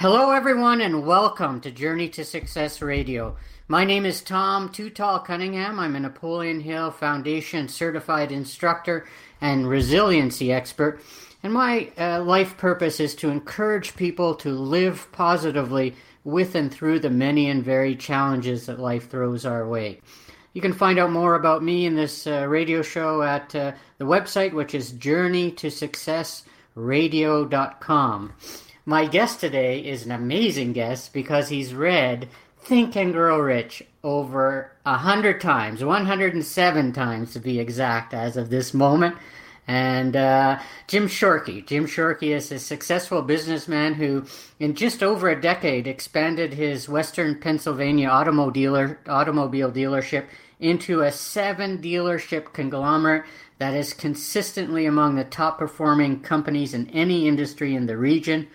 Hello, everyone, and welcome to Journey to Success Radio. My name is Tom Too Tall Cunningham. I'm a Napoleon Hill Foundation certified instructor and resiliency expert. And my uh, life purpose is to encourage people to live positively with and through the many and varied challenges that life throws our way. You can find out more about me in this uh, radio show at uh, the website, which is journeytosuccessradio.com. My guest today is an amazing guest because he's read Think and Grow Rich over a hundred times, 107 times to be exact as of this moment. And uh, Jim Shorkey. Jim Shorkey is a successful businessman who, in just over a decade, expanded his Western Pennsylvania automobile, automobile dealership into a seven dealership conglomerate that is consistently among the top performing companies in any industry in the region.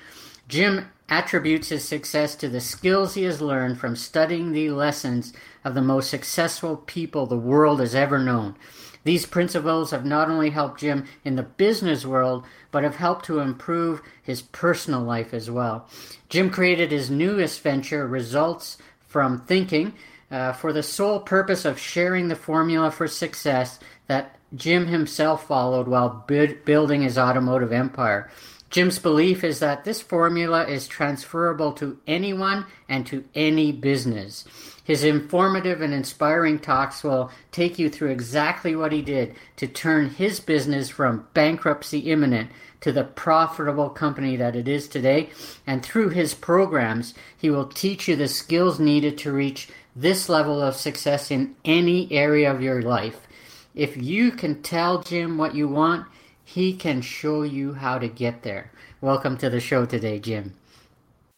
Jim attributes his success to the skills he has learned from studying the lessons of the most successful people the world has ever known. These principles have not only helped Jim in the business world, but have helped to improve his personal life as well. Jim created his newest venture, Results from Thinking, uh, for the sole purpose of sharing the formula for success that Jim himself followed while bu- building his automotive empire. Jim's belief is that this formula is transferable to anyone and to any business. His informative and inspiring talks will take you through exactly what he did to turn his business from bankruptcy imminent to the profitable company that it is today. And through his programs, he will teach you the skills needed to reach this level of success in any area of your life. If you can tell Jim what you want, he can show you how to get there. Welcome to the show today, Jim.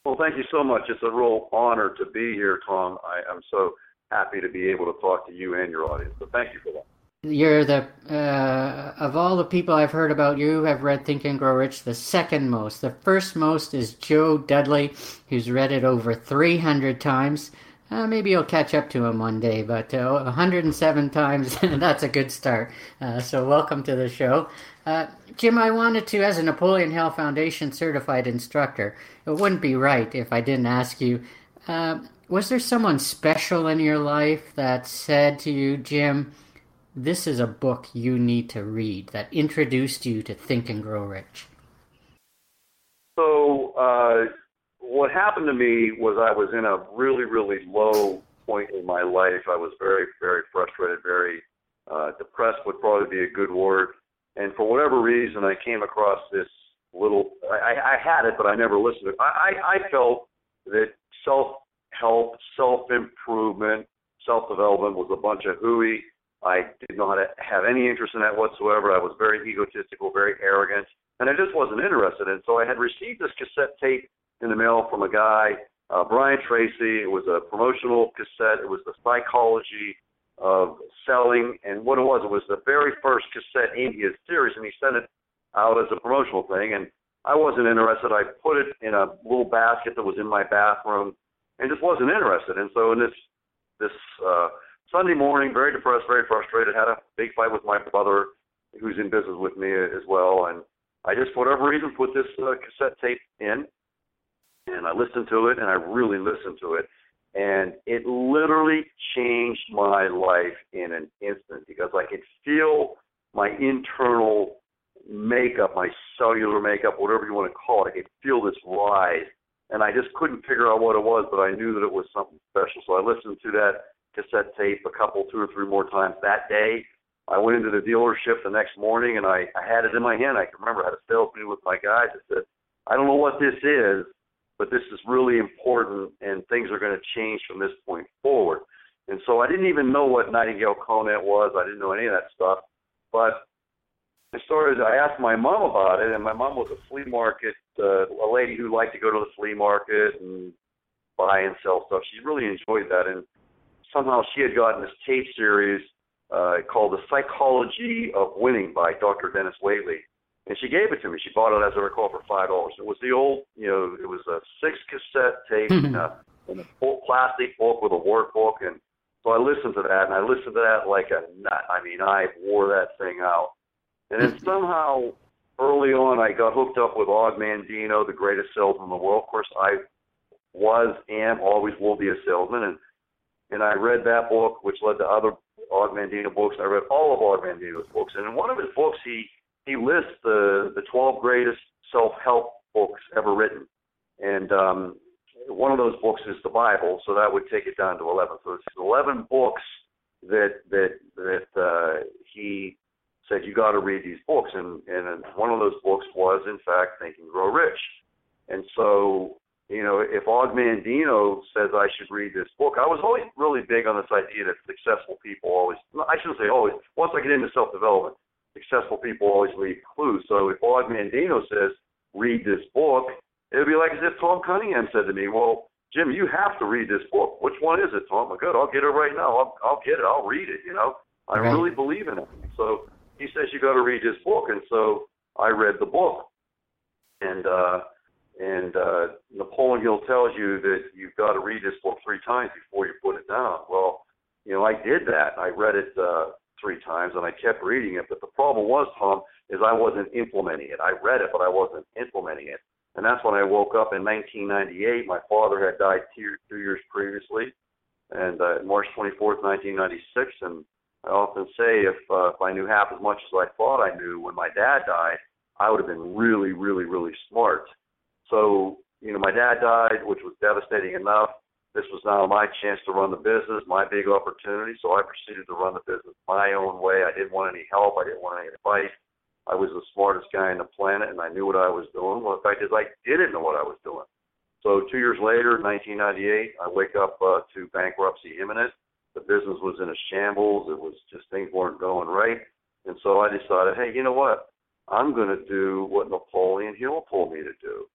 Well, thank you so much. It's a real honor to be here, Tom. I, am so happy to be able to talk to you and your audience. So thank you for that. You're the uh, of all the people I've heard about you have read Think and Grow Rich the second most. The first most is Joe Dudley, who's read it over 300 times. Uh, maybe you'll catch up to him one day, but uh, 107 times, that's a good start. Uh, so, welcome to the show. Uh, Jim, I wanted to, as a Napoleon Hill Foundation certified instructor, it wouldn't be right if I didn't ask you uh, was there someone special in your life that said to you, Jim, this is a book you need to read, that introduced you to Think and Grow Rich? So, uh, what happened to me was I was in a really, really low point in my life. I was very, very frustrated, very uh, depressed would probably be a good word. And for whatever reason, I came across this little. I, I had it, but I never listened to it. I, I felt that self help, self improvement, self development was a bunch of hooey. I didn't have any interest in that whatsoever. I was very egotistical, very arrogant, and I just wasn't interested. And so I had received this cassette tape in the mail from a guy, uh, Brian Tracy. It was a promotional cassette. It was the psychology of selling, and what it was, it was the very first cassette in his series, and he sent it out as a promotional thing. And I wasn't interested. I put it in a little basket that was in my bathroom, and just wasn't interested. And so in this this uh, Sunday morning, very depressed, very frustrated, had a big fight with my brother, who's in business with me as well, and I just, for whatever reason, put this uh, cassette tape in, and I listened to it, and I really listened to it, and it literally changed my life in an instant because I could feel my internal makeup, my cellular makeup, whatever you want to call it. I could feel this rise, and I just couldn't figure out what it was, but I knew that it was something special. So I listened to that cassette tape a couple, two or three more times that day. I went into the dealership the next morning and I, I had it in my hand. I can remember I had a sales meeting with my guys. I said, I don't know what this is, but this is really important and things are going to change from this point forward. And so I didn't even know what Nightingale Conant was. I didn't know any of that stuff. But I started. I asked my mom about it, and my mom was a flea market, uh, a lady who liked to go to the flea market and buy and sell stuff. She really enjoyed that, and somehow she had gotten this tape series uh, called "The Psychology of Winning" by Dr. Dennis Waitley, and she gave it to me. She bought it, as I recall, for five dollars. It was the old, you know, it was a six cassette tape hmm. in, a, in a full plastic book with a workbook, and so I listened to that, and I listened to that like a nut. I mean, I wore that thing out. And then hmm. somehow, early on, I got hooked up with Og Mandino, the greatest salesman in the world. Of course, I was, am, always will be a salesman, and and I read that book, which led to other Og Mandino books. I read all of Og Mandino's books, and in one of his books, he he lists the the 12 greatest self-help books ever written, and um, one of those books is the Bible, so that would take it down to 11. So it's 11 books that that that uh, he said you got to read these books, and and one of those books was in fact Think and Grow Rich, and so you know if Og Mandino says I should read this book, I was always really big on this idea that successful people always I shouldn't say always once I get into self development, successful people always leave clues. So if Og Mandino says read this book, it would be like as if Tom Cunningham said to me, well. Jim, you have to read this book. Which one is it, Tom? I'm good. I'll get it right now. I'll, I'll get it. I'll read it. You know, I Right. really believe in it. So he says you got to read his book, and so I read the book, and uh, and uh, Napoleon Hill tells you that you've got to read this book three times before you put it down. Well, you know I did that. I read it uh, three times, and I kept reading it. But the problem was, Tom, is I wasn't implementing it. I read it, but I wasn't implementing it. And that's when I woke up in 1998. My father had died two, two years previously, and uh, March 24th, 1996, and I often say if uh, if I knew half as much as I thought I knew when my dad died, I would have been really, really, really smart. So you know, my dad died, which was devastating enough. This was now my chance to run the business, my big opportunity. So I proceeded to run the business my own way. I didn't want any help. I didn't want any advice. I was the smartest guy on the planet, and I knew what I was doing. Well, the fact is, I didn't know what I was doing. So two years later, 1998, I wake up uh, to bankruptcy imminent the business was in a shambles. It was just things weren't going right. And so I decided, hey, you know what? I'm going to do what Napoleon Hill told me to do.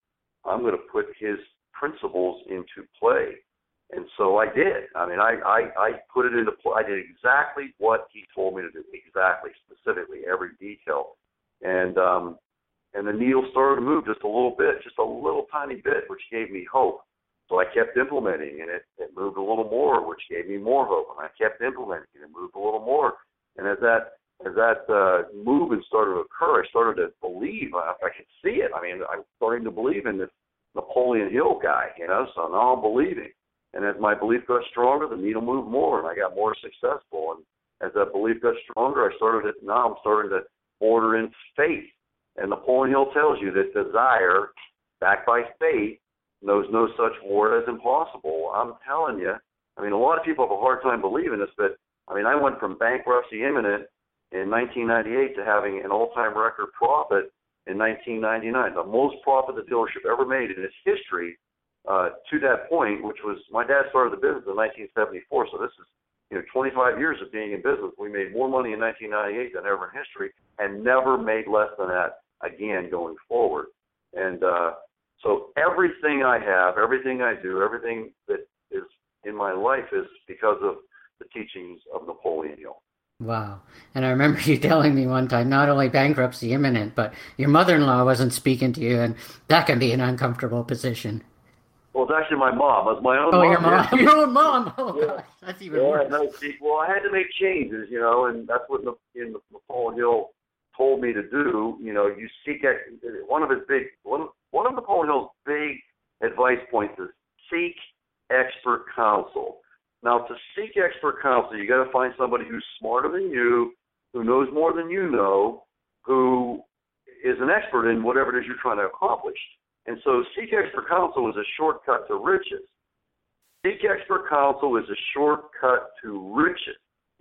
I'm going to put his principles into play. And so I did. I mean, I, I, I put it into play. I did exactly what he told me to do, exactly, specifically, every detail. And um, and the needle started to move just a little bit, just a little tiny bit, which gave me hope. So I kept implementing, and it, it moved a little more, which gave me more hope. And I kept implementing, and it moved a little more. And as that as that uh, movement started to occur, I started to believe. I, I could see it. I mean, I'm starting to believe in this Napoleon Hill guy, you know. So now I'm believing. And as my belief got stronger, the needle moved more, and I got more successful. And as that belief got stronger, I started to now I'm starting to order in faith. And Napoleon Hill tells you that desire, backed by faith, knows no such word as impossible. I'm telling you. I mean, a lot of people have a hard time believing this, but I mean, I went from bankruptcy imminent in 1998 to having an all-time record profit in 1999, the most profit the dealership ever made in its history. Uh, to that point, which was my dad started the business in 1974, so this is you know 25 years of being in business. We made more money in 1998 than ever in history, and never made less than that again going forward. And uh, so everything I have, everything I do, everything that is in my life is because of the teachings of Napoleon Hill. Wow. And I remember you telling me one time not only bankruptcy imminent, but your mother in law wasn't speaking to you, and that can be an uncomfortable position. Well, it's actually my mom. It was my own Oh, mom. your mom. Your own mom. Oh, Yeah. That's even Yeah, worse. no, well, I had to make changes, you know, and that's what in Napoleon Hill told me to do. You know, you seek ex- one of his big one one of Napoleon Hill's big advice points is seek expert counsel. Now, to seek expert counsel, you got to find somebody who's smarter than you, who knows more than you know, who is an expert in whatever it is you're trying to accomplish. And so, seek expert counsel is a shortcut to riches. Seek expert counsel is a shortcut to riches.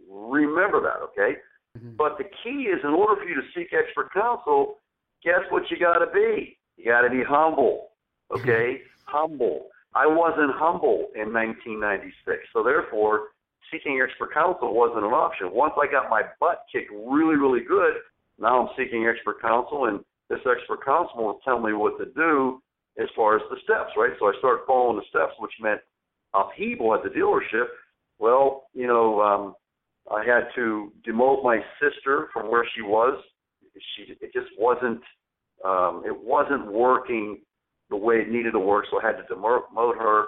Remember that, okay? Mhm. But the key is in order for you to seek expert counsel, guess what you got to be? You got to be humble, okay? humble. I wasn't humble in 1996, so therefore, seeking expert counsel wasn't an option. Once I got my butt kicked really, really good, now I'm seeking expert counsel, and this expert counsel will tell me what to do as far as the steps, right? So I started following the steps, which meant upheaval at the dealership. Well, you know, um, I had to demote my sister from where she was. She it just wasn't um, it wasn't working the way it needed to work, so I had to demote her,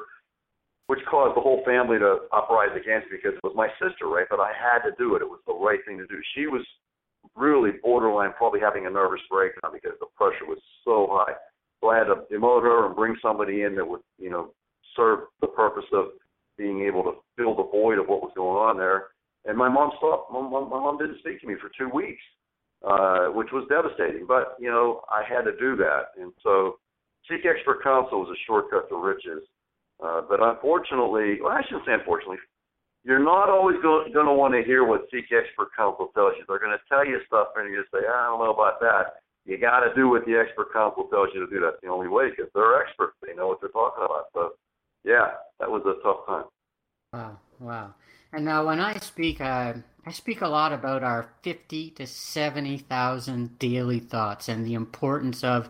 which caused the whole family to uprise against me because it was my sister, right? But I had to do it. It was the right thing to do. She was really borderline, probably having a nervous breakdown because the pressure was so high. So I had to demote her and bring somebody in that would, you know, serve the purpose of being able to fill the void of what was going on there. And my mom stopped. My mom, my mom didn't speak to me for two weeks, uh, which was devastating. But you know, I had to do that, and so seek expert counsel was a shortcut to riches. Uh, but unfortunately, well, I shouldn't say unfortunately, you're not always going to want to hear what seek expert counsel tells you. They're going to tell you stuff, and you say, I don't know about that. You got to do what the expert counsel tells you to do. That's the only way because they're experts. They know what they're talking about. So, yeah, that was a tough time. Wow, wow. And now, when I speak, uh, I speak a lot about our fifty to seventy thousand daily thoughts and the importance of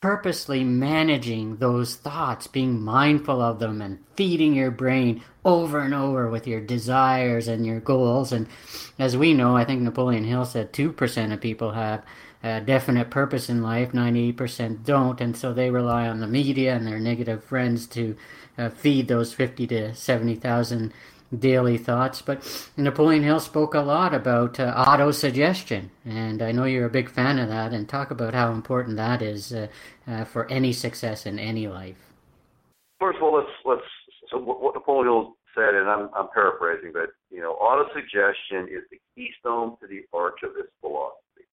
purposely managing those thoughts, being mindful of them, and feeding your brain over and over with your desires and your goals. And as we know, I think Napoleon Hill said 2% of people have a definite purpose in life, 98% don't. And so they rely on the media and their negative friends to uh, feed those 50 to 70,000 daily thoughts. But Napoleon Hill spoke a lot about uh, auto suggestion, and I know you're a big fan of that. And talk about how important that is uh, uh, for any success in any life. First of all, let's let's. So what Napoleon Hill said, and I'm I'm paraphrasing, but you know, auto suggestion is the keystone to the arch of this philosophy.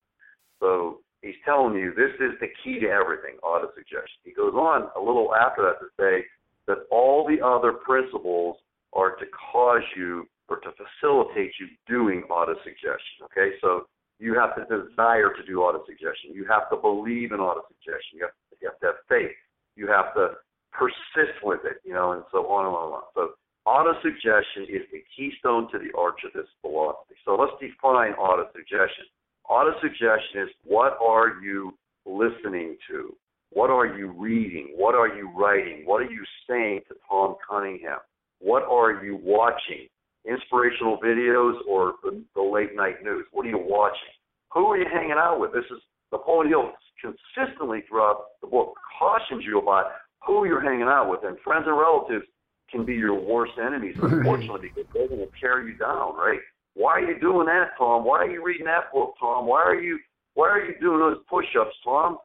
So he's telling you this is the key to everything. Auto suggestion. He goes on a little after that to say that all the other principles are to cause you or to facilitate you doing autosuggestion. Okay, so you have to desire to do autosuggestion. You have to believe in autosuggestion. You have, to, you have to have faith. You have to persist with it, you know, and so on and on and on. So autosuggestion is the keystone to the arch of this philosophy. So let's define autosuggestion. Autosuggestion is what are you listening to? What are you reading? What are you writing? What are you saying to Tom Cunningham? What are you watching? Inspirational videos or the, the late night news? What are you watching? Who are you hanging out with? This is Napoleon Hill consistently throughout the book cautions you about who you're hanging out with, and friends and relatives can be your worst enemies, unfortunately, because going to tear you down, right? Why are you doing that, Tom? Why are you reading that book, Tom? Why are you why are you doing those push-ups, Tom?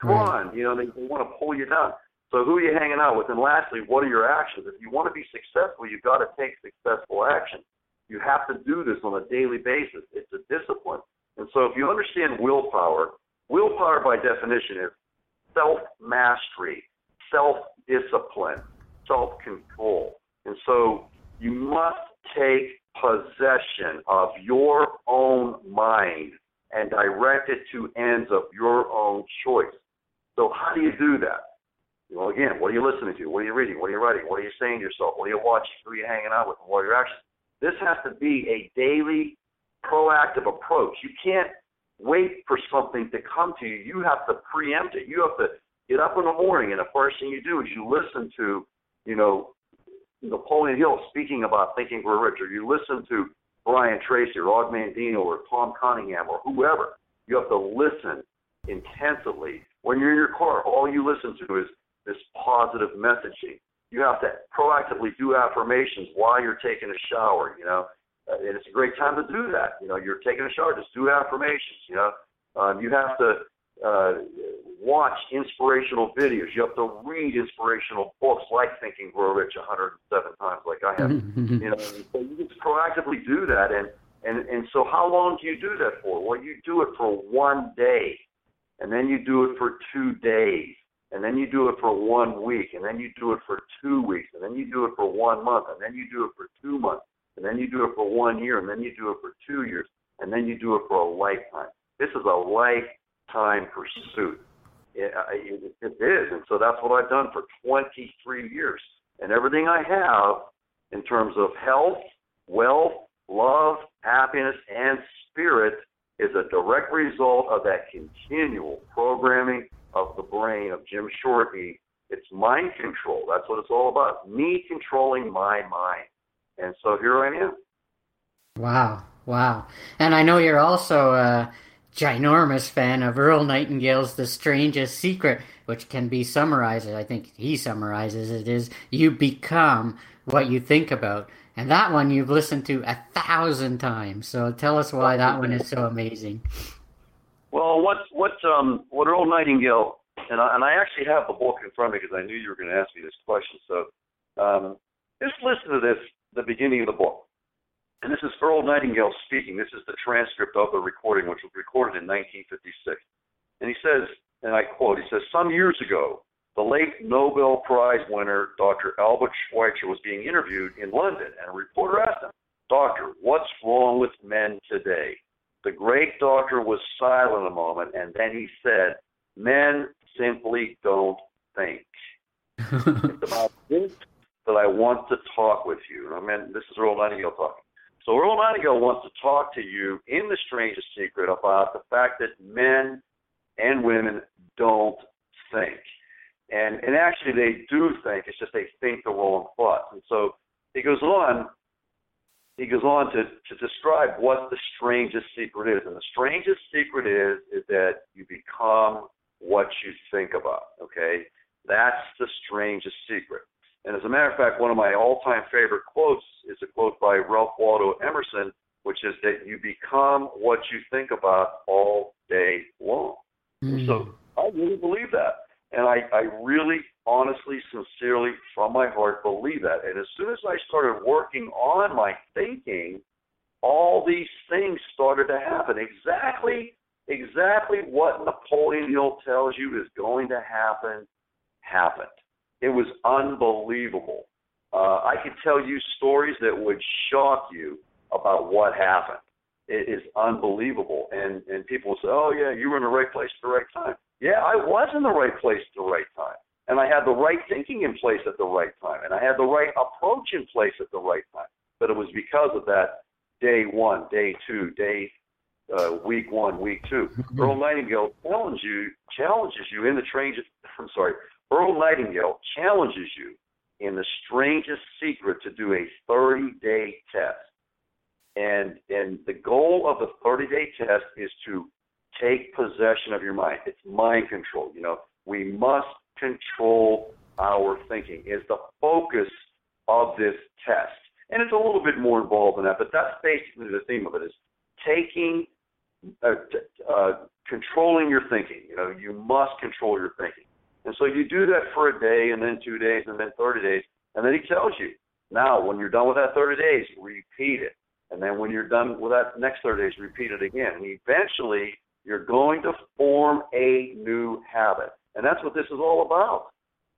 Come right. on, you know they, they want to pull you down. So who are you hanging out with? And lastly, what are your actions? If you want to be successful, you've got to take successful action. You have to do this on a daily basis. It's a discipline. And so if you understand willpower, willpower by definition is self mastery, self discipline, self control. And so you must take possession of your own mind and direct it to ends of your own choice. So how do you do that? Well, again, what are you listening to? What are you reading? What are you writing? What are you saying to yourself? What are you watching? Who are you hanging out with? What are your actions? This has to be a daily, proactive approach. You can't wait for something to come to you. You have to preempt it. You have to get up in the morning, and the first thing you do is you listen to, you know, Napoleon Hill speaking about thinking we're rich, or you listen to Brian Tracy or Og Mandino or Tom Cunningham or whoever. You have to listen intensively. When you're in your car, all you listen to is this positive messaging. You have to proactively do affirmations while you're taking a shower, you know. Uh, and it's a great time to do that. You know, you're taking a shower, just do affirmations, you know. Um, you have to uh, watch inspirational videos. You have to read inspirational books like Think and Grow Rich 107 times, like I have. you know, so you just proactively do that. And, and, and so how long do you do that for? Well, you do it for one day, and then you do it for two days, and then you do it for one week, and then you do it for two weeks, and then you do it for one month, and then you do it for two months, and then you do it for one year, and then you do it for two years, and then you do it for a lifetime. This is a lifetime pursuit. It, it, it is, and so that's what I've done for 23 years. And everything I have in terms of health, wealth, love, happiness, and spirit is a direct result of that continual programming of the brain of Jim Shorkey. It's mind control. That's what it's all about. Me controlling my mind. And so here I am. Wow. Wow. And I know you're also a ginormous fan of Earl Nightingale's The Strangest Secret, which can be summarized, I think he summarizes it, is you become what you think about. And that one you've listened to a thousand times. So tell us why that one is so amazing. Well, what what um what Earl Nightingale and I, and I actually have the book in front of me because I knew you were going to ask me this question. So um, just listen to this, the beginning of the book. And this is Earl Nightingale speaking. This is the transcript of the recording, which was recorded in 1956. And he says, and I quote, he says, Some years ago, the late Nobel Prize winner, Dr. Albert Schweitzer, was being interviewed in London, and a reporter asked him, Doctor, what's wrong with men today? The great doctor was silent a moment, and then he said, Men simply don't think. it's about this that I want to talk with you. I mean, this is Earl Nightingale talking. So Earl Nightingale wants to talk to you in the strangest secret about the fact that men and women don't think and and actually they do think it's just they think the wrong thoughts and so he goes on he goes on to to describe what the strangest secret is. And the strangest secret is is that you become what you think about okay? That's the strangest secret. And as a matter of fact one of my all time favorite quotes is a quote by ralph waldo emerson which is that you become what you think about all day long. Mm. so i really believe that. And I, I really, honestly, sincerely, from my heart, believe that. And as soon as I started working on my thinking, all these things started to happen. Exactly, exactly what Napoleon Hill tells you is going to happen, happened. It was unbelievable. Uh, I could tell you stories that would shock you about what happened. It is unbelievable. And and people say, "Oh yeah, you were in the right place at the right time." Yeah, I was in the right place at the right time. And I had the right thinking in place at the right time. And I had the right approach in place at the right time. But it was because of that day one, day two, day uh, week one, week 2 mm-hmm. Earl Nightingale challenges you, challenges you in the strangest. I'm sorry. Earl Nightingale challenges you in the strangest secret to do a 30-day test. And and the goal of the 30-day test is to take possession of your mind. It's mind control. You know, we must control our thinking. Is the focus of this test, and it's a little bit more involved than that, but that's basically the theme of it: is taking, uh, uh, controlling your thinking. You know, you must control your thinking, and so you do that for a day, and then two days, and then 30 days, and then he tells you, now when you're done with that 30 days, repeat it. And then when you're done with that next 30 days, repeat it again. And eventually, you're going to form a new habit. And that's what this is all about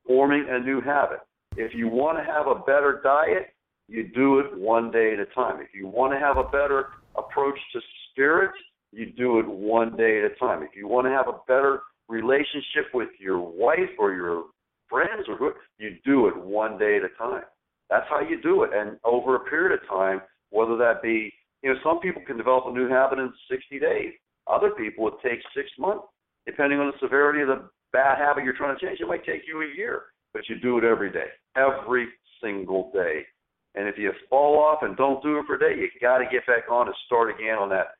forming a new habit. If you want to have a better diet, you do it one day at a time. If you want to have a better approach to spirit, you do it one day at a time. If you want to have a better relationship with your wife or your friends or who, you do it one day at a time. That's how you do it. And over a period of time, whether that be, you know, some people can develop a new habit in 60 days. Other people, it takes six months, depending on the severity of the bad habit you're trying to change. It might take you a year, but you do it every day, every single day. And if you fall off and don't do it for a day, you got to get back on and start again on that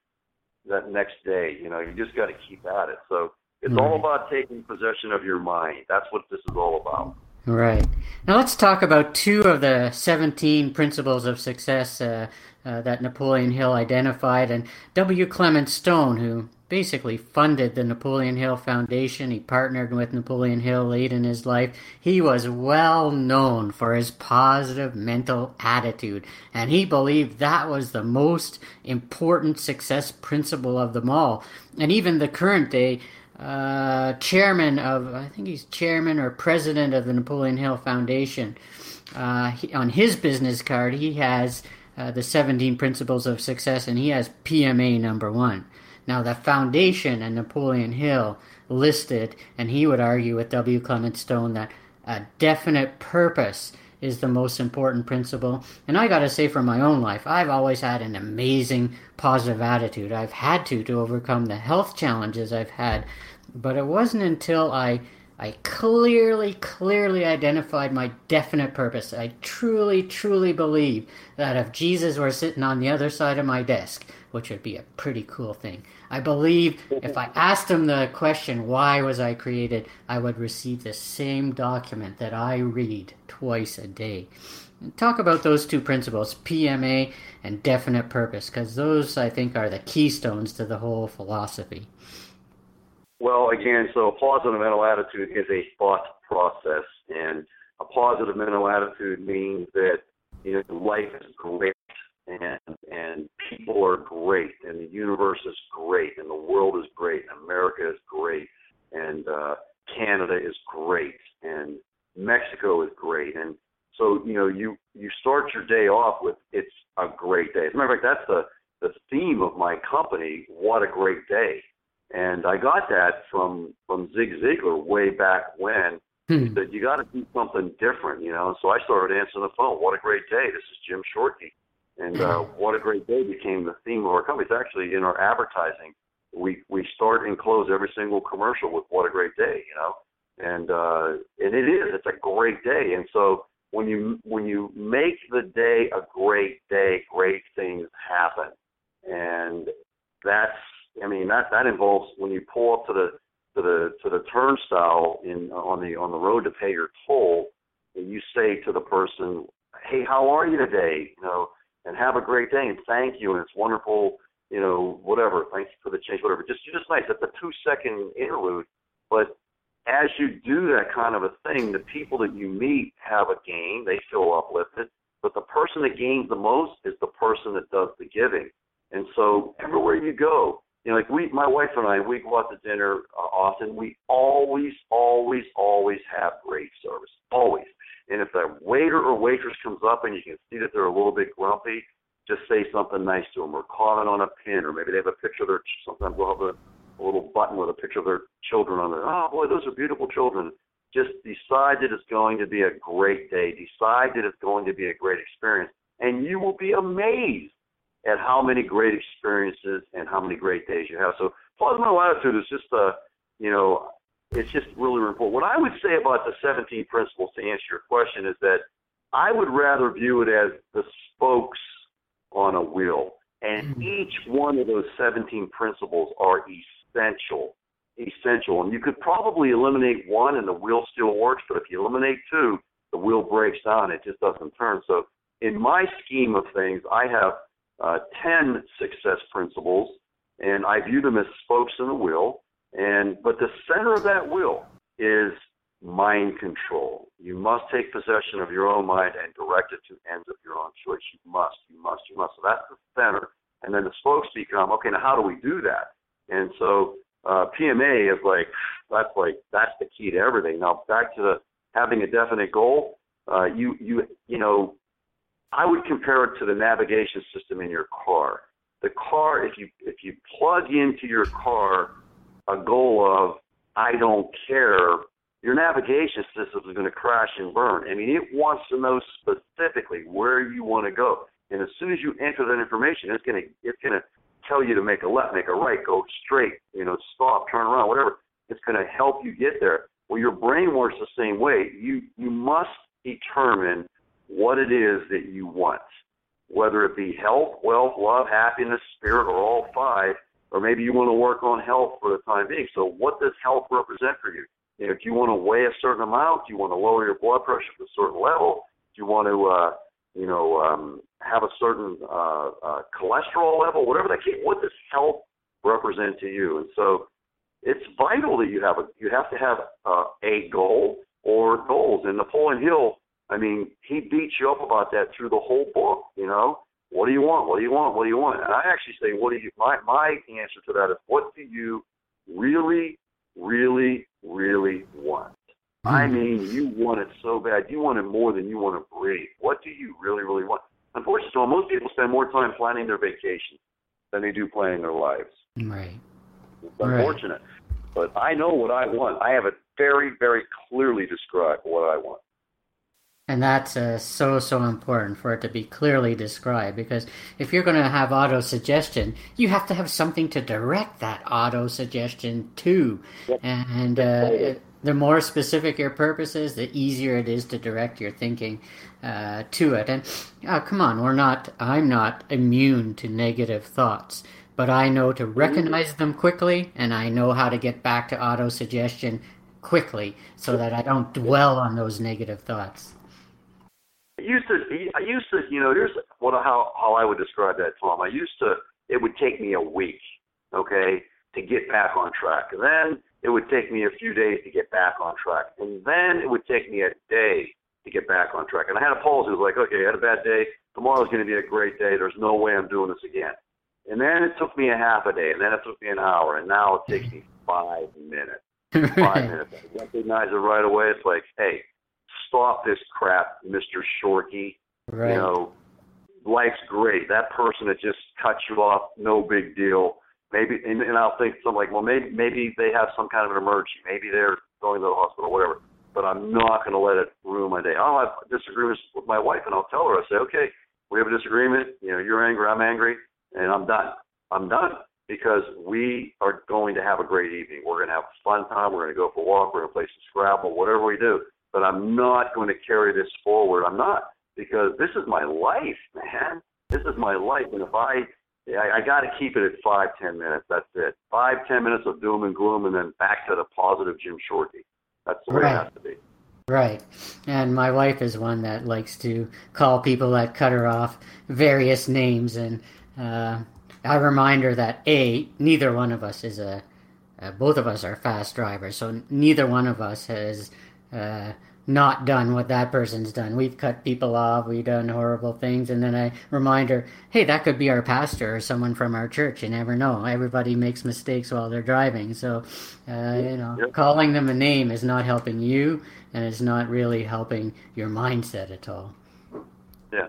that next day. You know, you just got to keep at it. So it's all about taking possession of your mind. That's what this is all about. Right. Now let's talk about two of the 17 principles of success uh, uh, that Napoleon Hill identified. And W. Clement Stone, who basically funded the Napoleon Hill Foundation, he partnered with Napoleon Hill late in his life. He was well known for his positive mental attitude, and he believed that was the most important success principle of them all. And even the current day, uh, chairman of, I think he's chairman or president of the Napoleon Hill Foundation. Uh, he, on his business card, he has uh, the 17 Principles of Success, and he has PMA number one. Now, the foundation and Napoleon Hill listed, and he would argue with W. Clement Stone that a definite purpose is the most important principle. And I got to say, for my own life, I've always had an amazing positive attitude. I've had to to overcome the health challenges I've had, but it wasn't until I I clearly, clearly identified my definite purpose. I truly, truly believe that if Jesus were sitting on the other side of my desk, which would be a pretty cool thing, I believe if I asked him the question, why was I created, I would receive the same document that I read twice a day. Talk about those two principles, PMA and definite purpose, because those, I think, are the keystones to the whole philosophy. Well, again, so a positive mental attitude is a thought process, and a positive mental attitude means that you know life is great, and and people are great, and the universe is great, and the world is great, and America is great, and uh, Canada is great, and Mexico is great, and so you know you you start your day off with it's a great day. As a matter of fact, that's the the theme of my company. What a great day! And I got that from from Zig Ziglar way back when. Hmm. That you got to do something different, you know. So I started answering the phone. What a great day! This is Jim Shorkey, and uh, hmm. what a great day became the theme of our company. It's actually in our advertising. We we start and close every single commercial with "What a great day," you know, and uh, and it is. It's a great day, and so when you when you make the day a great day, great things happen, and that's I mean that that involves when you pull up to the to the to the turnstile in on the on the road to pay your toll, and you say to the person, "Hey, how are you today?" You know, and have a great day, and thank you, and it's wonderful. You know, whatever. Thanks for the change, whatever. Just just nice. That's a two second interlude, but as you do that kind of a thing, the people that you meet have a gain. They feel uplifted. But the person that gains the most is the person that does the giving. And so everywhere you go, you know, like we, my wife and I, we go out to dinner uh, often. We always, always, always have great service, always. And if the waiter or waitress comes up and you can see that they're a little bit grumpy, just say something nice to them, or comment on a pin, or maybe they have a picture of their. Sometimes we'll have a, a little button with a picture of their children on it. Oh boy, those are beautiful children. Just decide that it's going to be a great day. Decide that it's going to be a great experience, and you will be amazed at how many great experiences and how many great days you have. So positive attitude is just a, uh, you know, it's just really important. What I would say about the 17 principles to answer your question is that I would rather view it as the spokes on a wheel. And mm-hmm. each one of those 17 principles are essential. Essential. And you could probably eliminate one and the wheel still works, but if you eliminate two, the wheel breaks down. It just doesn't turn. So in my scheme of things, I have uh, 10 success principles, and I view them as spokes in the wheel. And but the center of that wheel is mind control. You must take possession of your own mind and direct it to ends of your own choice. You must, you must, you must. So that's the center. And then the spokes become, okay, now how do we do that? And so uh, PMA is like, that's like, that's the key to everything. Now back to the having a definite goal. Uh, you, you, you know, I would compare it to the navigation system in your car. The car, if you if you plug into your car a goal of I don't care, your navigation system is going to crash and burn. I mean, it wants to know specifically where you want to go, and as soon as you enter that information, it's going to it's going to tell you to make a left, make a right, go straight, you know, stop, turn around, whatever. It's going to help you get there. Well, your brain works the same way. You you must determine what it is that you want, whether it be health, wealth, love, happiness, spirit, or all five, or maybe you want to work on health for the time being. So, what does health represent for you? you know, if you want to weigh a certain amount, do you want to lower your blood pressure to a certain level? Do you want to, uh, you know, um, have a certain uh, uh, cholesterol level? Whatever that case, what does health represent to you? And so, it's vital that you have a you have to have uh, a goal or goals. And Napoleon Hill I mean, he beats you up about that through the whole book. You know, what do you want? What do you want? What do you want? And I actually say, what do you? My my answer to that is, what do you really, really, really want? Mm. I mean, you want it so bad. You want it more than you want to breathe. What do you really, really want? Unfortunately, most people spend more time planning their vacation than they do planning their lives. Right. It's unfortunate. Right. But I know what I want. I have it very, very clearly described what I want. And that's uh, so, so important for it to be clearly described because if you're going to have auto suggestion, you have to have something to direct that auto suggestion to. Yep. And uh, the more specific your purpose is, the easier it is to direct your thinking uh, to it. And uh, come on, we're not, I'm not immune to negative thoughts, but I know to recognize them quickly and I know how to get back to auto suggestion quickly so that I don't dwell on those negative thoughts. I used to, I used to, you know, here's what how how I would describe that, Tom. I used to, it would take me a week, okay, to get back on track, and then it would take me a few days to get back on track, and then it would take me a day to get back on track. And I had a pulse. It was like, okay, I had a bad day. Tomorrow's going to be a great day. There's no way I'm doing this again. And then it took me a half a day, and then it took me an hour, and now it takes me five minutes. Five minutes. I recognize it right away. It's like, hey, stop this crap, Mr. Shorkey. Right. You know, life's great. That person that just cut you off, no big deal. Maybe, and, and I'll think something like, well, maybe maybe they have some kind of an emergency. Maybe they're going to the hospital, whatever. But I'm not going to let it ruin my day. I'll have disagreements with my wife, and I'll tell her. I say, okay, we have a disagreement. You know, you're angry, I'm angry, and I'm done. I'm done because we are going to have a great evening. We're going to have a fun time. We're going to go for a walk. We're going to play some Scrabble, whatever we do but I'm not going to carry this forward. I'm not because this is my life, man. This is my life, and if I I, I got to keep it at five ten minutes. That's it. Five ten minutes of doom and gloom, and then back to the positive Jim Shorkey. That's the way right. it has to be. Right. And my wife is one that likes to call people that cut her off various names. And uh, I remind her that, A, neither one of us is a, uh, both of us are fast drivers. So neither one of us has uh, not done what that person's done. We've cut people off, we've done horrible things, and then I remind her, hey, that could be our pastor or someone from our church. You never know. Everybody makes mistakes while they're driving. So, uh, you know, yep. calling them a name is not helping you, and it's not really helping your mindset at all. Yeah.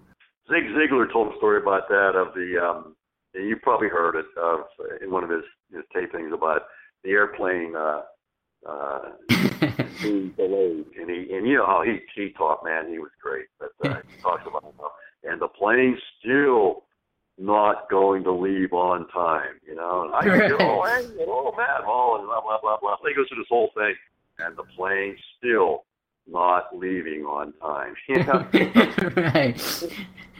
Zig Ziglar told a story about that of the, um, you probably heard it of in one of his, his tapings about the airplane uh, uh, being delayed. And he and you know how he he talked, man, he was great. But uh, he talks about how, and the plane still not going to leave on time. You know, and I get all angry, all mad, all and blah blah blah blah. He goes through this whole thing, and the plane still not leaving on time. You know? right.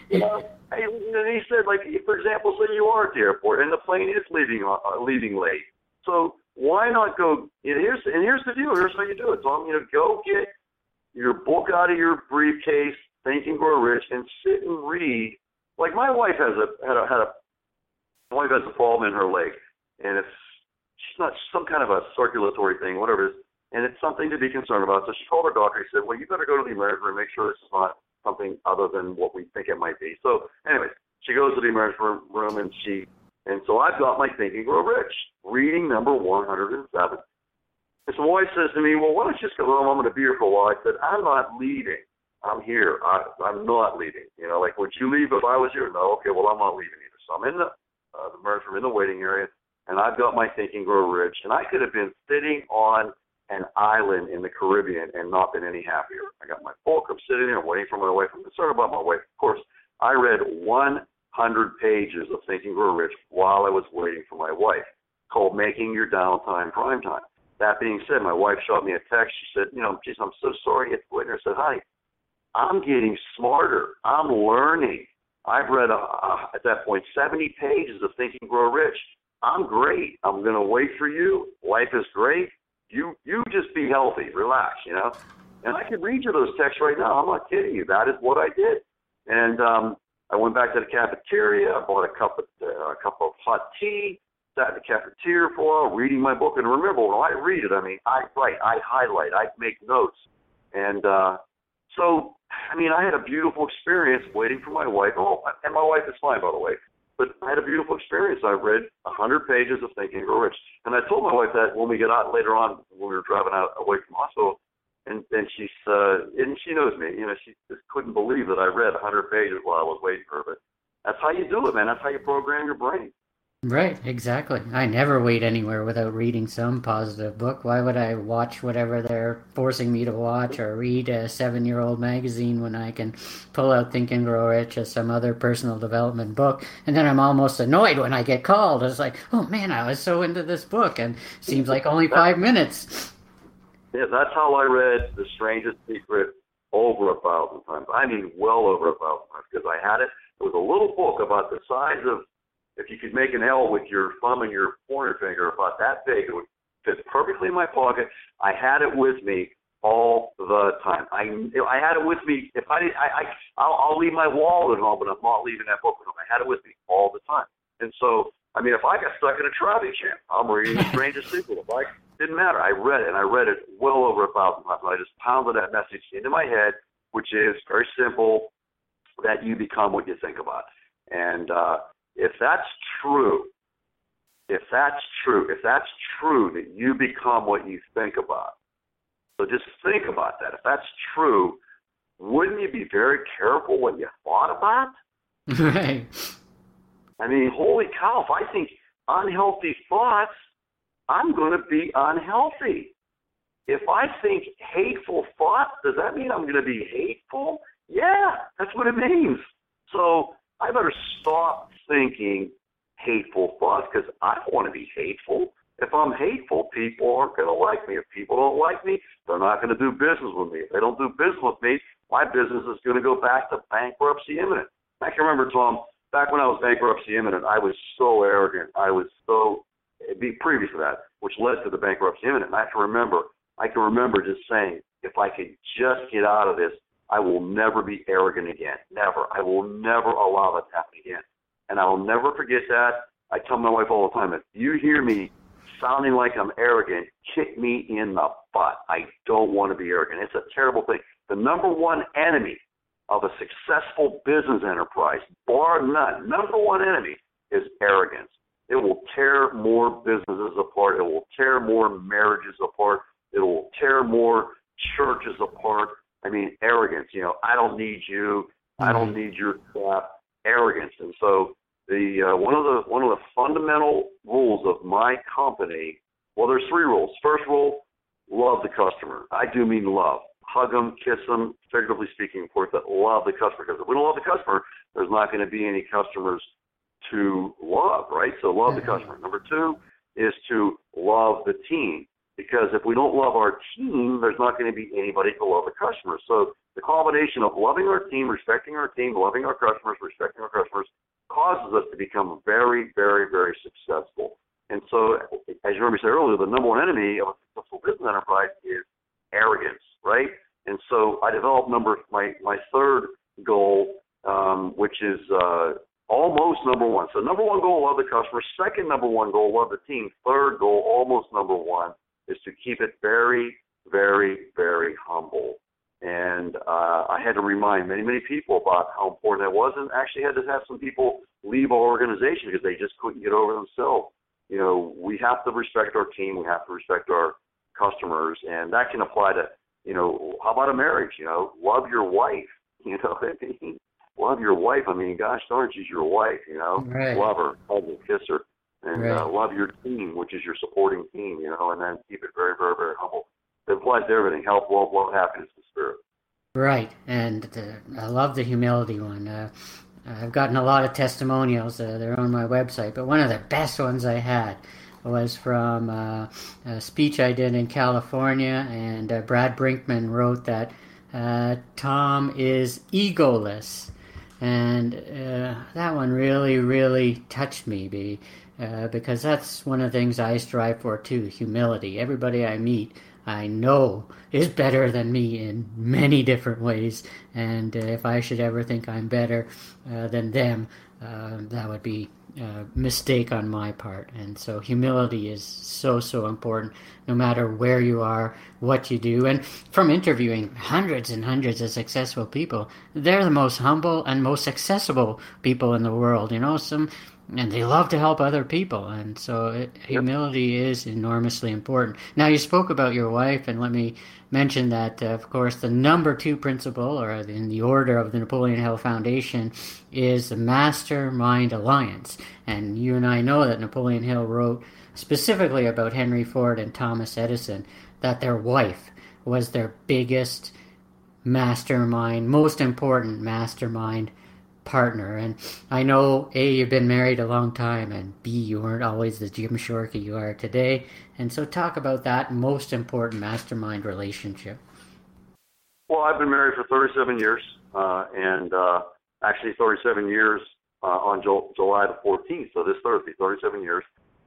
You know, and he said, like, for example, say you are at the airport and the plane is leaving uh, leaving late. So why not go? And here's and here's the deal. Here's how you do it, Tom. You know, go get your book out of your briefcase, Think and Grow Rich, and sit and read. Like my wife has a had a had a my wife has a problem in her leg, and it's she's not some kind of a circulatory thing, whatever it is, and it's something to be concerned about. So she called her doctor. He said, "Well, you better go to the emergency room, make sure it's not something other than what we think it might be." So, anyways, she goes to the emergency room and she and so I've got my Think and Grow Rich, reading number 107. And so wife says to me, well, why don't you just go home? I'm going to be here for a while. I said, I'm not leaving. I'm here. I, I'm not leaving. You know, like, would you leave if I was here? No. Okay, well, I'm not leaving either. So I'm in the, uh, the merge room, in the waiting area, and I've got my Think and Grow Rich. And I could have been sitting on an island in the Caribbean and not been any happier. I got my book. I'm sitting there waiting for my wife. I'm concerned about my wife. Of course, I read one hundred pages of Think and Grow Rich while I was waiting for my wife, called Making Your Downtime Prime Time. That being said, my wife shot me a text. She said, you know, geez, I'm so sorry it's late. I said, hi, I'm getting smarter. I'm learning. I've read, uh, uh, at that point, 70 pages of Think and Grow Rich. I'm great. I'm going to wait for you. Life is great. You you just be healthy. Relax, you know. And I can read you those texts right now. I'm not kidding you. That is what I did. And um, I went back to the cafeteria. I bought a cup of uh, a cup of hot tea. Sat in the cafeteria for a while, reading my book. And remember, when I read it, I mean, I write, I highlight, I make notes. And uh, so, I mean, I had a beautiful experience waiting for my wife. Oh, and my wife is fine, by the way. But I had a beautiful experience. I read a hundred pages of Think and Grow Rich, and I told my wife that when we get out later on, when we were driving out away from hospital, and and she's uh and she knows me you know she just couldn't believe that i read a hundred pages while i was waiting for her but that's how you do it man that's how you program your brain Right, exactly. I never wait anywhere without reading some positive book. Why would I watch whatever they're forcing me to watch or read a seven year old magazine when I can pull out Think and Grow Rich or some other personal development book? And then I'm almost annoyed when I get called. It's like, oh man, I was so into this book and seems like only five minutes. Yeah, that's how I read The Strangest Secret over a thousand times. I mean, well over a thousand times because I had it. It was a little book about the size of if you could make an L with your thumb and your pointer finger about that big, it would fit perfectly in my pocket. I had it with me all the time. I I had it with me. If I did, I, I I'll, I'll leave my wallet at home, but I'm not leaving that book at home. I had it with me all the time. And so, I mean, if I got stuck in a traffic jam, I'm reading The Strangest Secret. If I didn't matter, I read it, and I read it well over a thousand times. I just pounded that message into my head, which is very simple: that you become what you think about. And uh, if that's true, if that's true, if that's true that you become what you think about, so just think about that. If that's true, wouldn't you be very careful what you thought about? Right. I mean, holy cow, if I think unhealthy thoughts, I'm going to be unhealthy. If I think hateful thoughts, does that mean I'm going to be hateful? Yeah, that's what it means. So I better stop thinking hateful thoughts because I don't want to be hateful. If I'm hateful, people aren't going to like me. If people don't like me, they're not going to do business with me. If they don't do business with me, my business is going to go back to bankruptcy imminent. I can remember, Tom, back when I was bankruptcy imminent, I was so arrogant. I was so be previous to that, which led to the bankruptcy imminent. And I can remember, I can remember just saying, if I could just get out of this, I will never be arrogant again. Never. I will never allow that to happen again. And I will never forget that. I tell my wife all the time, if you hear me sounding like I'm arrogant, kick me in the butt. I don't want to be arrogant. It's a terrible thing. The number one enemy of a successful business enterprise, bar none, number one enemy is arrogance. It will tear more businesses apart. It will tear more marriages apart. It will tear more churches apart. I mean, arrogance. You know, I don't need you. I don't mm-hmm. need your crap. Arrogance. And so the uh, one of the one of the fundamental rules of my company. Well, there's three rules. First rule: love the customer. I do mean love. Hug them, kiss them, figuratively speaking, of course, but love the customer. Because if we don't love the customer, there's not going to be any customers to love, right? So love the customer. Number two is to love the team. Because if we don't love our team, there's not going to be anybody to love the customer. So the combination of loving our team, respecting our team, loving our customers, respecting our customers, causes us to become very, very, very successful. And so, as you remember, me say earlier, the number one enemy of a successful business enterprise is arrogance, right? And so, I developed number my my third goal, um, which is uh, almost number one. So, number one goal, love the customer. Second number one goal, love the team. Third goal, almost number one, is to keep it very, very, very humble. And uh, I had to remind many, many people about how important that was, and actually had to have some people leave our organization because they just couldn't get over themselves. You know, we have to respect our team, we have to respect our customers, and that can apply to, you know, how about a marriage? You know, love your wife. You know, I mean, love your wife. I mean, gosh darn, she's your wife. You know, right. love her, hug her, kiss her, and right. uh, love your team, which is your supporting team. You know, and then keep it very, very, very humble. It applies to everything: health, wealth, love, happiness, and spirit. Right, and uh, I love the humility one. Uh, I've gotten a lot of testimonials. Uh, they're on my website, but one of the best ones I had was from uh, a speech I did in California, and uh, Brad Brinkman wrote that uh, Tom is egoless, and that one really, really touched me. Be, because that's one of the things I strive for too humility. Everybody I meet I know is better than me in many different ways. And uh, if I should ever think I'm better uh, than them, uh, that would be a mistake on my part. And so humility is so, so important no matter where you are, what you do. And from interviewing hundreds and hundreds of successful people, they're the most humble and most accessible people in the world. You know, some and they love to help other people and so it, humility is enormously important now you spoke about your wife and let me mention that, uh, of course, the number two principle, or in the order of the Napoleon Hill Foundation, is the Mastermind Alliance. And you and I know that Napoleon Hill wrote specifically about Henry Ford and Thomas Edison that their wife was their biggest mastermind, most important mastermind partner. And I know A, you've been married a long time, and B, you weren't always the Jim Shorkey you are today. And so talk about that most important mastermind relationship. Well, I've been married for 37 years, uh, and uh, actually 37 years uh, on July the 14th, so this Thursday, 37 years.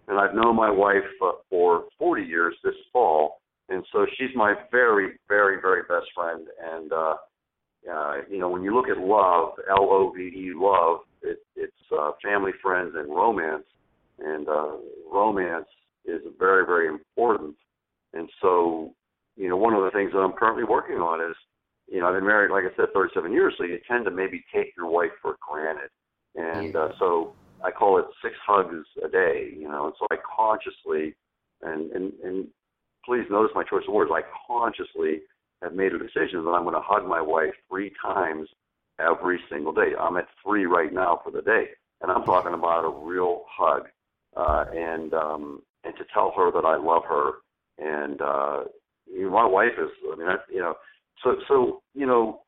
And I've known my wife uh, for 40 years this fall, and so she's my very, very, very best friend. And uh, uh, you know, when you look at love, L O V E, love, it, it's uh, family, friends, and romance. And uh, romance is very, very important. And so, you know, one of the things that I'm currently working on is, you know, I've been married, like I said, 37 years, so you tend to maybe take your wife for granted. And uh, so I call it six hugs a day, you know, and so I consciously, and, and, and please notice my choice of words, I consciously have made a decision that I'm going to hug my wife three times every single day. I'm at three right now for the day, and I'm talking about a real hug, uh, and um, and to tell her that I love her, and uh, my wife is. I mean, I, you know, so so you know,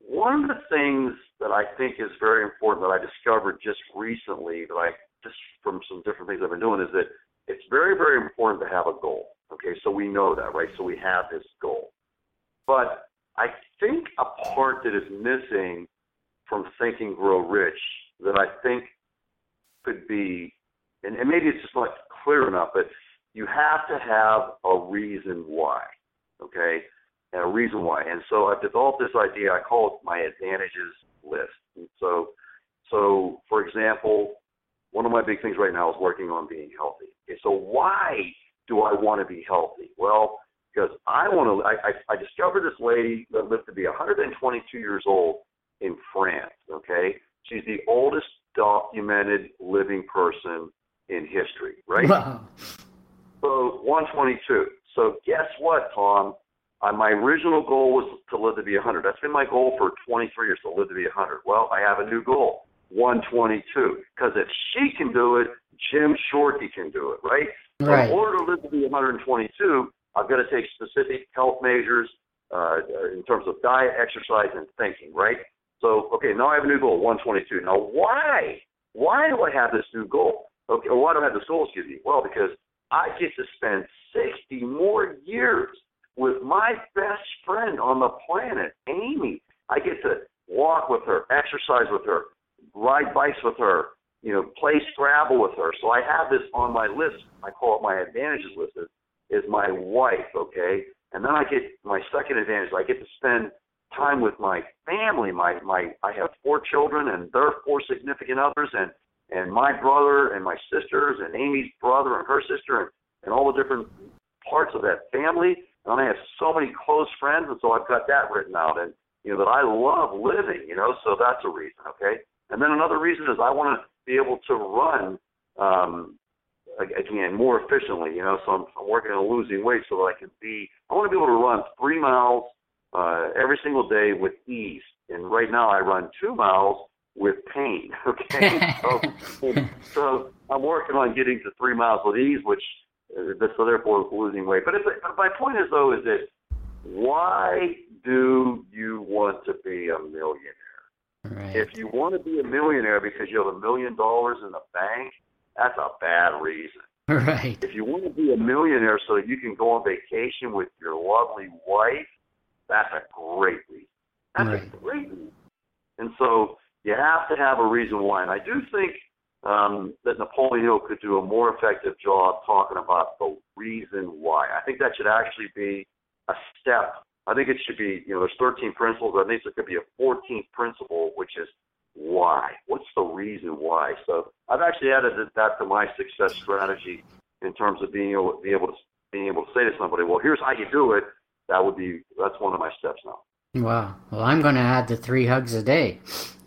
one of the things that I think is very important that I discovered just recently that I just from some different things I've been doing is that it's very very important to have a goal. Okay, so we know that, right? So we have this goal. But I think a part that is missing from Think and Grow Rich that I think could be, and, and maybe it's just not clear enough, but you have to have a reason why, okay? And a reason why. And so I've developed this idea. I call it my advantages list. And so, so for example, one of my big things right now is working on being healthy. Okay, so why do I want to be healthy? Well, because I want to. I, I, I discovered this lady that lived to be 122 years old in France. Okay, she's the oldest documented living person in history. Right. Wow. So 122. So guess what, Tom? Uh, my original goal was to live to be 100. That's been my goal for 23 years to live to be 100. Well, I have a new goal, 122. Because if she can do it, Jim Shorkey can do it, right? Right. So in order to live to be 122, I've got to take specific health measures uh, in terms of diet, exercise, and thinking, right? So, okay, now I have a new goal, 122. Now, why? Why do I have this new goal? Okay, or why do I have this goal, excuse me? Well, because I get to spend 60 more years with my best friend on the planet, Amy. I get to walk with her, exercise with her, ride bikes with her, you know, play Scrabble with her. So I have this on my list. I call it my advantages list is my wife, okay? And then I get my second advantage. I get to spend time with my family. My my I have four children and their four significant others and and my brother and my sisters and Amy's brother and her sister and, and all the different parts of that family. And I have so many close friends and so I've got that written out and you know that I love living, you know, so that's a reason, okay? And then another reason is I want to be able to run um again more efficiently. You know, so I'm, I'm working on losing weight so that I can be. I want to be able to run three miles uh, every single day with ease. And right now, I run two miles with pain. Okay, so so I'm working on getting to three miles with ease, which uh, so therefore losing weight. But if, my point is though is that why do you want to be a millionaire? Right. If you want to be a millionaire because you have a million dollars in the bank, that's a bad reason. Right. If you want to be a millionaire so that you can go on vacation with your lovely wife, that's a great reason. That's right. a great reason. And so you have to have a reason why. And I do think um, that Napoleon Hill could do a more effective job talking about the reason why. I think that should actually be a step. I think it should be, you know, there's 13 principles. I think there could be a 14th principle, which is why? What's the reason why? So I've actually added that to my success strategy in terms of being able, be able to being able to say to somebody, well, here's how you do it. That would be that's one of my steps now. Wow. Well, I'm going to add the three hugs a day.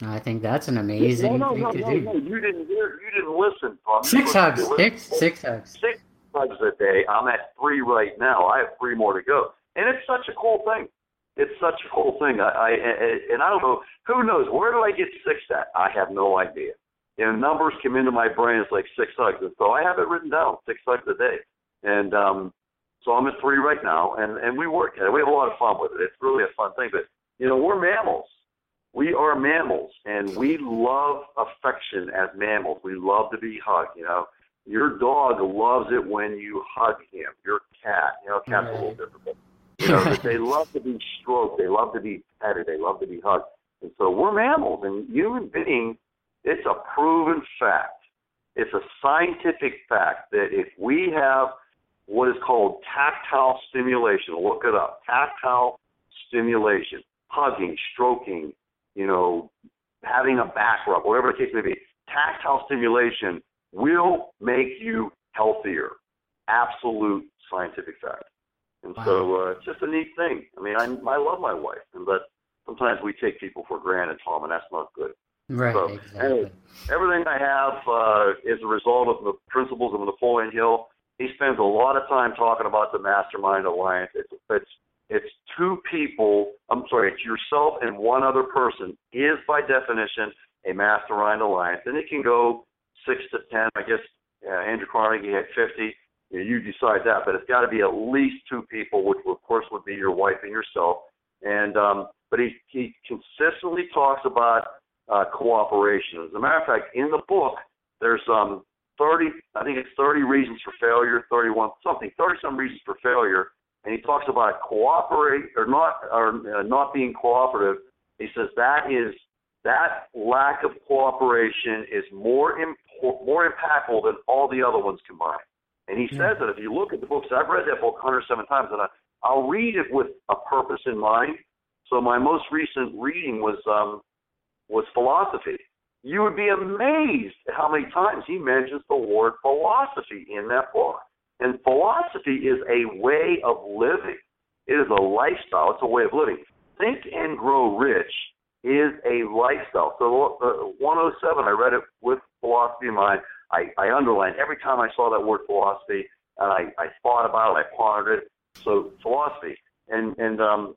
I think that's an amazing no, no, thing no, to no, do. No, you didn't hear. You didn't listen, Tom. Six you hugs. Listen. Six, six hugs. Six hugs a day. I'm at three right now. I have three more to go. and it's such a cool thing. It's such a cool thing. I, I and I don't know who knows where do I get six at? I have no idea. Know, numbers come into my brain. It's like six hugs, and so I have it written down, six hugs a day. And um, so I'm at three right now, and and we work at it. We have a lot of fun with it. It's really a fun thing. But you know, we're mammals. We are mammals, and we love affection as mammals. We love to be hugged. You know, your dog loves it when you hug him. Your cat, you know, cat's a little difficult. You know, they love to be stroked. They love to be petted. They love to be hugged. And so we're mammals, and human beings. It's a proven fact. It's a scientific fact that if we have what is called tactile stimulation. Look it up. Tactile stimulation, hugging, stroking, you know, having a back rub, whatever the case may be. Tactile stimulation will make you healthier. Absolute scientific fact. And wow. so uh, it's just a neat thing. I mean, I, I love my wife, and but sometimes we take people for granted, Tom, and that's not good. Right. So, exactly. anyway, everything I have uh, is a result of the principles of Napoleon Hill he spends a lot of time talking about the mastermind alliance. It's it's it's two people. I'm sorry, it's yourself and one other person is by definition a mastermind alliance, and it can go six to ten. I guess uh, Andrew Carnegie had fifty. You, know, you decide that, but it's got to be at least two people, which of course would be your wife and yourself. And um, but he he consistently talks about uh, cooperation. As a matter of fact, in the book, there's um 30, I think it's 30 reasons for failure, 31 something, 30 some reasons for failure, and he talks about cooperate or not or uh, not being cooperative. He says that is that lack of cooperation is more impor- more impactful than all the other ones combined. And he says that if you look at the books, I've read that book 107 times, and I, I'll read it with a purpose in mind. So my most recent reading was um, was philosophy, you would be amazed at how many times he mentions the word philosophy in that book. And philosophy is a way of living. It is a lifestyle. It's a way of living. Think and Grow Rich is a lifestyle. So uh, 107, I read it with philosophy in mind. I, I underlined every time I saw that word philosophy, and I, I thought about it. I pondered it. So philosophy, and and um,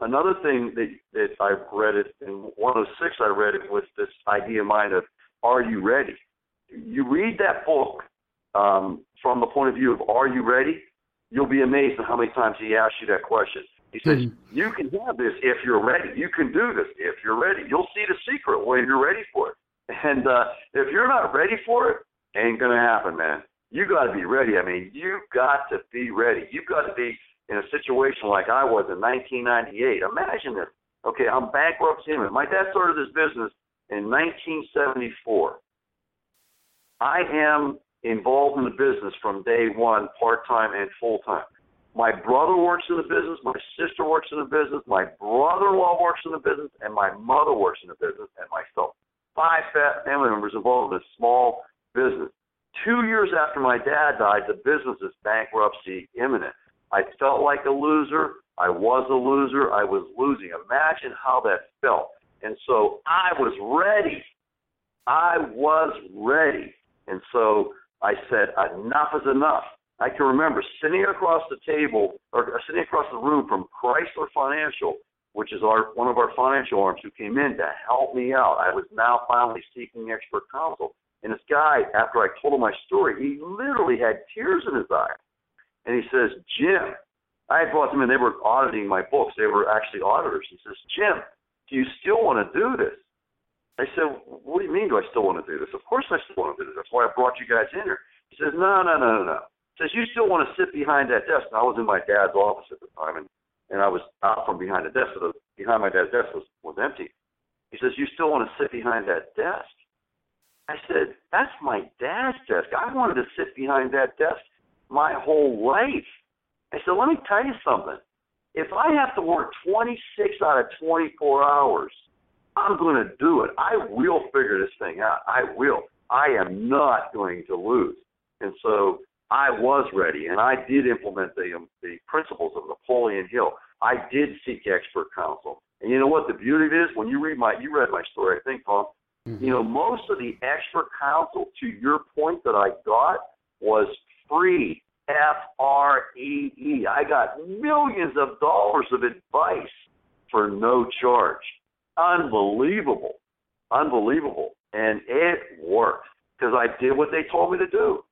another thing that that I've read it in 106, I read it with this idea in mind of Are you ready? You read that book um, from the point of view of Are you ready? You'll be amazed at how many times he asks you that question. He says, mm-hmm. You can have this if you're ready. You can do this if you're ready. You'll see the secret when you're ready for it. And uh, if you're not ready for it, ain't gonna happen, man. You got to be ready. I mean, you got to be ready. You've got to be in a situation like I was in 1998. Imagine this. Okay, I'm bankruptcy. My dad started this business in 1974. I am involved in the business from day one, part time and full time. My brother works in the business, my sister works in the business, my brother in law works in the business, and my mother works in the business, and myself. Five family members involved in this small business. Two years after my dad died, the business is bankruptcy imminent. I felt like a loser. I was a loser. I was losing. Imagine how that felt. And so I was ready. I was ready. And so I said, enough is enough. I can remember sitting across the table or sitting across the room from Chrysler Financial, which is our one of our financial arms who came in to help me out. I was now finally seeking expert counsel. And this guy, after I told him my story, he literally had tears in his eyes and he says, Jim, I had brought them in. They were auditing my books. They were actually auditors. He says, Jim, do you still want to do this? I said, What do you mean? Do I still want to do this? Of course I still want to do this. That's why I brought you guys in here. He says, No, no, no, no, no. He says, You still want to sit behind that desk. And I was in my dad's office at the time, and and I was out from behind the desk. So the, behind my dad's desk was was empty. He says, You still want to sit behind that desk? I said, That's my dad's desk. I wanted to sit behind that desk my whole life. I said, let me tell you something. If I have to work 26 out of 24 hours, I'm going to do it. I will figure this thing out. I will. I am not going to lose. And so I was ready, and I did implement the um, the principles of Napoleon Hill. I did seek expert counsel. And you know what the beauty of it is? When you read my, you read my story, I think, Tom. Mm-hmm. You know, most of the expert counsel, to your point, that I got was free F R E E. I got millions of dollars of advice for no charge. Unbelievable. Unbelievable. And it worked because I did what they told me to do.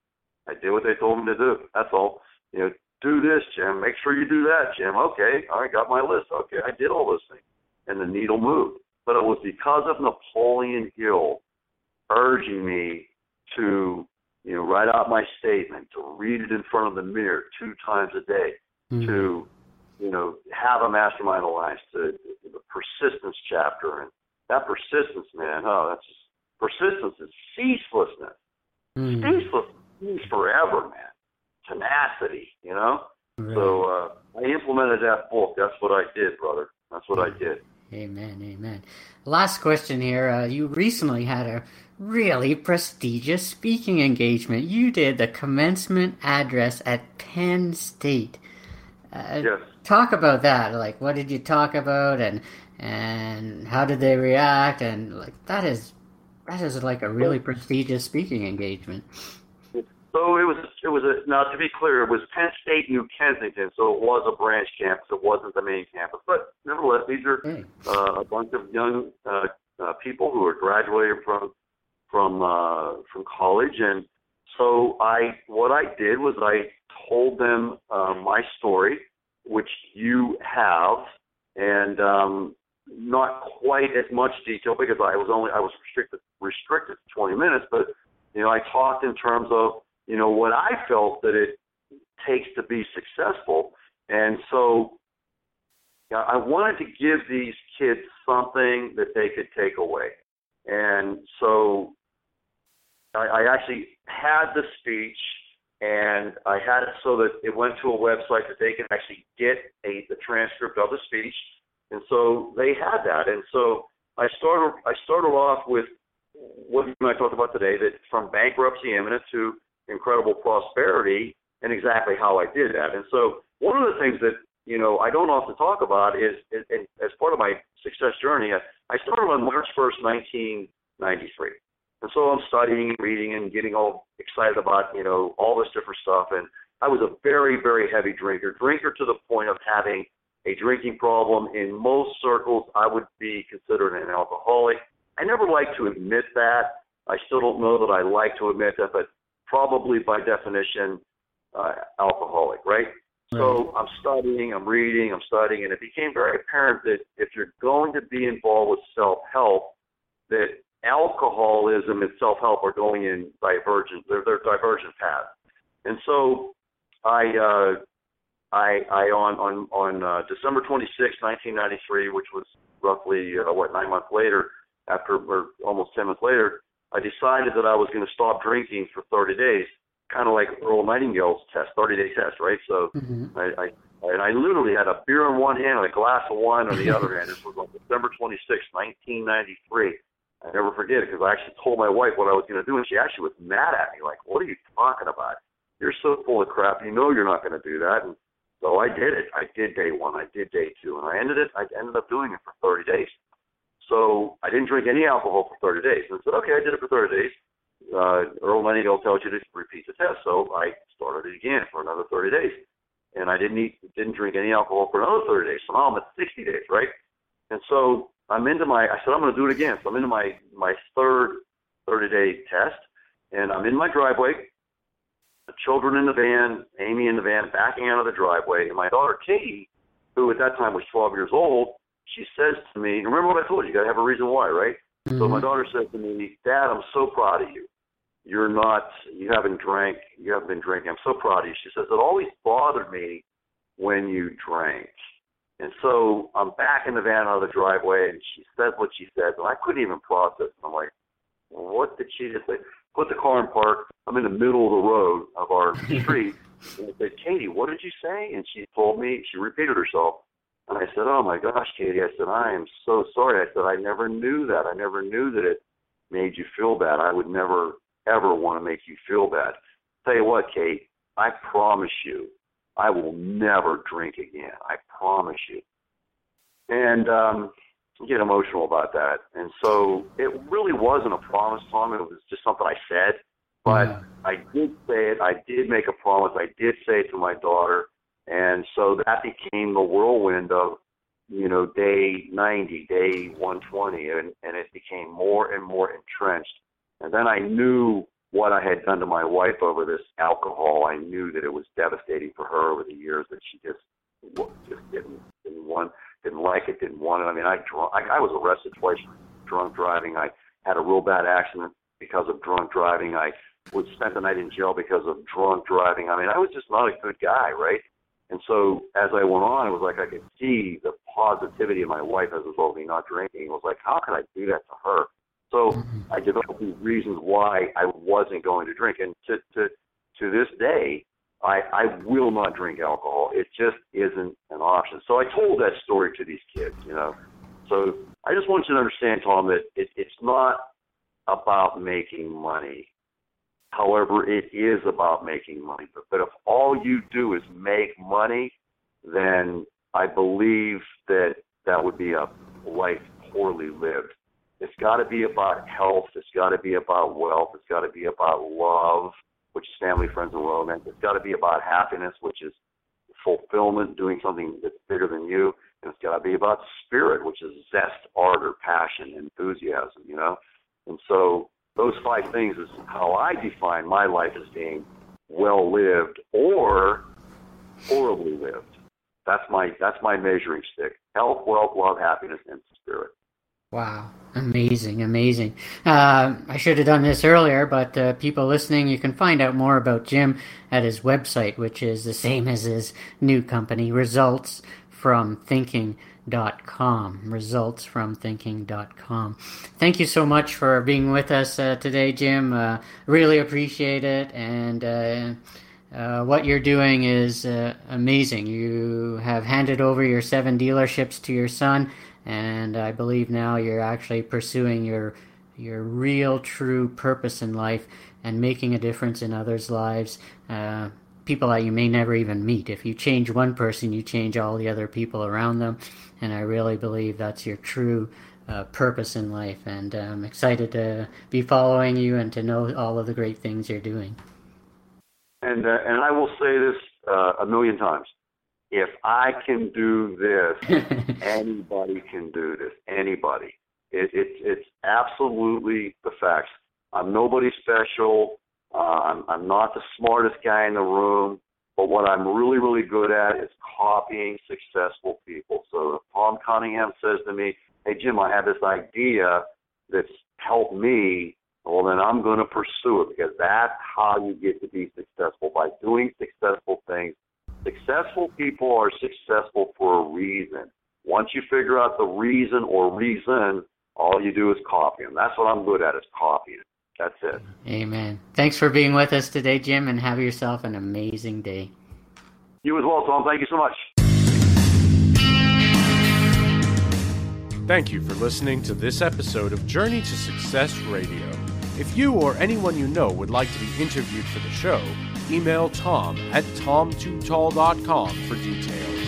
I did what they told me to do. That's all. You know, do this, Jim. Make sure you do that, Jim. Okay, I got my list. Okay, I did all those things. And the needle moved. But it was because of Napoleon Hill urging me to, you know, write out my statement, to read it in front of the mirror two times a day, mm-hmm. to, you know, have a mastermind alliance, to the persistence chapter. And that persistence, man, oh, that's just, persistence is ceaselessness. Mm-hmm. Ceaselessness forever, man tenacity, you know. Right. So uh, I implemented that book. That's what I did, brother. That's what I did. Amen. Amen. Last question here. Uh, you recently had a really prestigious speaking engagement. You did the commencement address at Penn State. Uh, yes. Talk about that. Like, what did you talk about, and and how did they react? And like, that is that is like a really prestigious speaking engagement. So it was it was a now to be clear, it was Penn State New Kensington, so it was a branch campus. It wasn't the main campus, but nevertheless, these are uh, a bunch of young uh, uh, people who are graduating from from uh, from college, and so I what I did was I told them uh, my story, which you have, and um, not quite as much detail because I was only I was restricted restricted to 20 minutes, but you know I talked in terms of you know, what I felt that it takes to be successful. And so I wanted to give these kids something that they could take away. And so I, I actually had the speech and I had it so that it went to a website that they could actually get a the transcript of the speech. And so they had that. And so I started I started off with what you and I talked about today, that from bankruptcy imminent to incredible prosperity and exactly how I did that. And so one of the things that you know I don't often talk about is, is, is as part of my success journey. I, I started on March 1st, 1993, and so I'm studying, reading, and getting all excited about you know all this different stuff. And I was a very very heavy drinker, drinker to the point of having a drinking problem. In most circles, I would be considered an alcoholic. I never like to admit that. I still don't know that I like to admit that, but probably by definition uh, alcoholic, right? right? So I'm studying, I'm reading, I'm studying, and it became very apparent that if you're going to be involved with self-help, that alcoholism and self-help are going in divergent, they're, they're divergent paths. And so I, uh, I, I on on on uh, December 26, 1993, which was roughly uh, what nine months later, after or almost ten months later, I decided that I was going to stop drinking for 30 days, kind of like Earl Nightingale's test, 30 day test, right? So mm-hmm. I, I and I literally had a beer in one hand and a glass of wine on the other hand. This was on December 26, 1993. I never forget it because I actually told my wife what I was going to do, and she actually was mad at me, like, "What are you talking about? You're so full of crap. You know you're not going to do that." And so I did it. I did day one. I did day two, and I ended it. I ended up doing it for 30 days. So I didn't drink any alcohol for 30 days. And I said, okay, I did it for 30 days. Uh, Earl Nightingale tells you to repeat the test. So I started it again for another 30 days. And I didn't eat, didn't drink any alcohol for another 30 days. So now I'm at 60 days, right? And so I'm into my, I said, I'm going to do it again. So I'm into my, my third 30 day test. And I'm in my driveway, the children in the van, Amy in the van, backing out of the driveway. And my daughter, Katie, who at that time was 12 years old, she says to me, remember what I told you, you got to have a reason why, right? Mm-hmm. So my daughter says to me, Dad, I'm so proud of you. You're not, you haven't drank, you haven't been drinking. I'm so proud of you. She says, it always bothered me when you drank. And so I'm back in the van out of the driveway, and she says what she says, and I couldn't even process. I'm like, what did she just say? Put the car in park. I'm in the middle of the road of our street. and I said, Katie, what did you say? And she told me, she repeated herself. And I said, Oh my gosh, Katie, I said, I am so sorry. I said, I never knew that. I never knew that it made you feel bad. I would never, ever want to make you feel bad. Tell you what, Kate, I promise you, I will never drink again. I promise you. And um, get emotional about that. And so it really wasn't a promise, Tom. It was just something I said. But. I did say it. I did make a promise. I did say it to my daughter, and so that became the whirlwind of, you know, day 90, day 120, and and it became more and more entrenched. And then I knew what I had done to my wife over this alcohol. I knew that it was devastating for her over the years that she just just didn't didn't want didn't like it, didn't want it. I mean, I drunk. I, I was arrested twice for drunk driving. I had a real bad accident because of drunk driving. I was spent the night in jail because of drunk driving. I mean, I was just not a good guy, right? And so as I went on, it was like I could see the positivity of my wife as a result of me not drinking. It was like, how could I do that to her? So mm-hmm. I developed these reasons why I wasn't going to drink. And to to to this day, I I will not drink alcohol. It just isn't an option. So I told that story to these kids, you know. So I just want you to understand, Tom, that it, it's not about making money. However, it is about making money. But, but if all you do is make money, then I believe that that would be a life poorly lived. It's got to be about health. It's got to be about wealth. It's got to be about love, which is family, friends, and romance. It's got to be about happiness, which is fulfillment, doing something that's bigger than you. And it's got to be about spirit, which is zest, ardor, passion, enthusiasm, you know? And so those five things is how I define my life as being well lived or horribly lived. That's my that's my measuring stick. Health, wealth, love, happiness, and spirit. Wow, amazing, amazing. Uh, I should have done this earlier, but uh, people listening, you can find out more about Jim at his website, which is the same as his new company, Results from Thinking dot com results from thinking.com thank you so much for being with us uh, today jim. Uh, really appreciate it and uh, uh what you're doing is uh, amazing. You have handed over your seven dealerships to your son and i believe now you're actually pursuing your your real true purpose in life and making a difference in others lives. Uh, people that you may never even meet. If you change one person, you change all the other people around them. And I really believe that's your true uh, purpose in life. And uh, I'm excited to be following you and to know all of the great things you're doing. And uh, and I will say this uh, a million times: if I can do this, anybody can do this. Anybody. It, it, it's absolutely the facts. I'm nobody special. Uh, I'm, I'm not the smartest guy in the room, but what I'm really, really good at is copying successful people. So if Tom Cunningham says to me, hey, Jim, I have this idea that's helped me, well, then I'm going to pursue it because that's how you get to be successful by doing successful things. Successful people are successful for a reason. Once you figure out the reason or reason, all you do is copy them. That's what I'm good at is copying. That's it. Amen. Thanks for being with us today, Jim, and have yourself an amazing day. You as well, Tom. Thank you so much. Thank you for listening to this episode of Journey to Success Radio. If you or anyone you know would like to be interviewed for the show, email tom at tomtootall.com for details.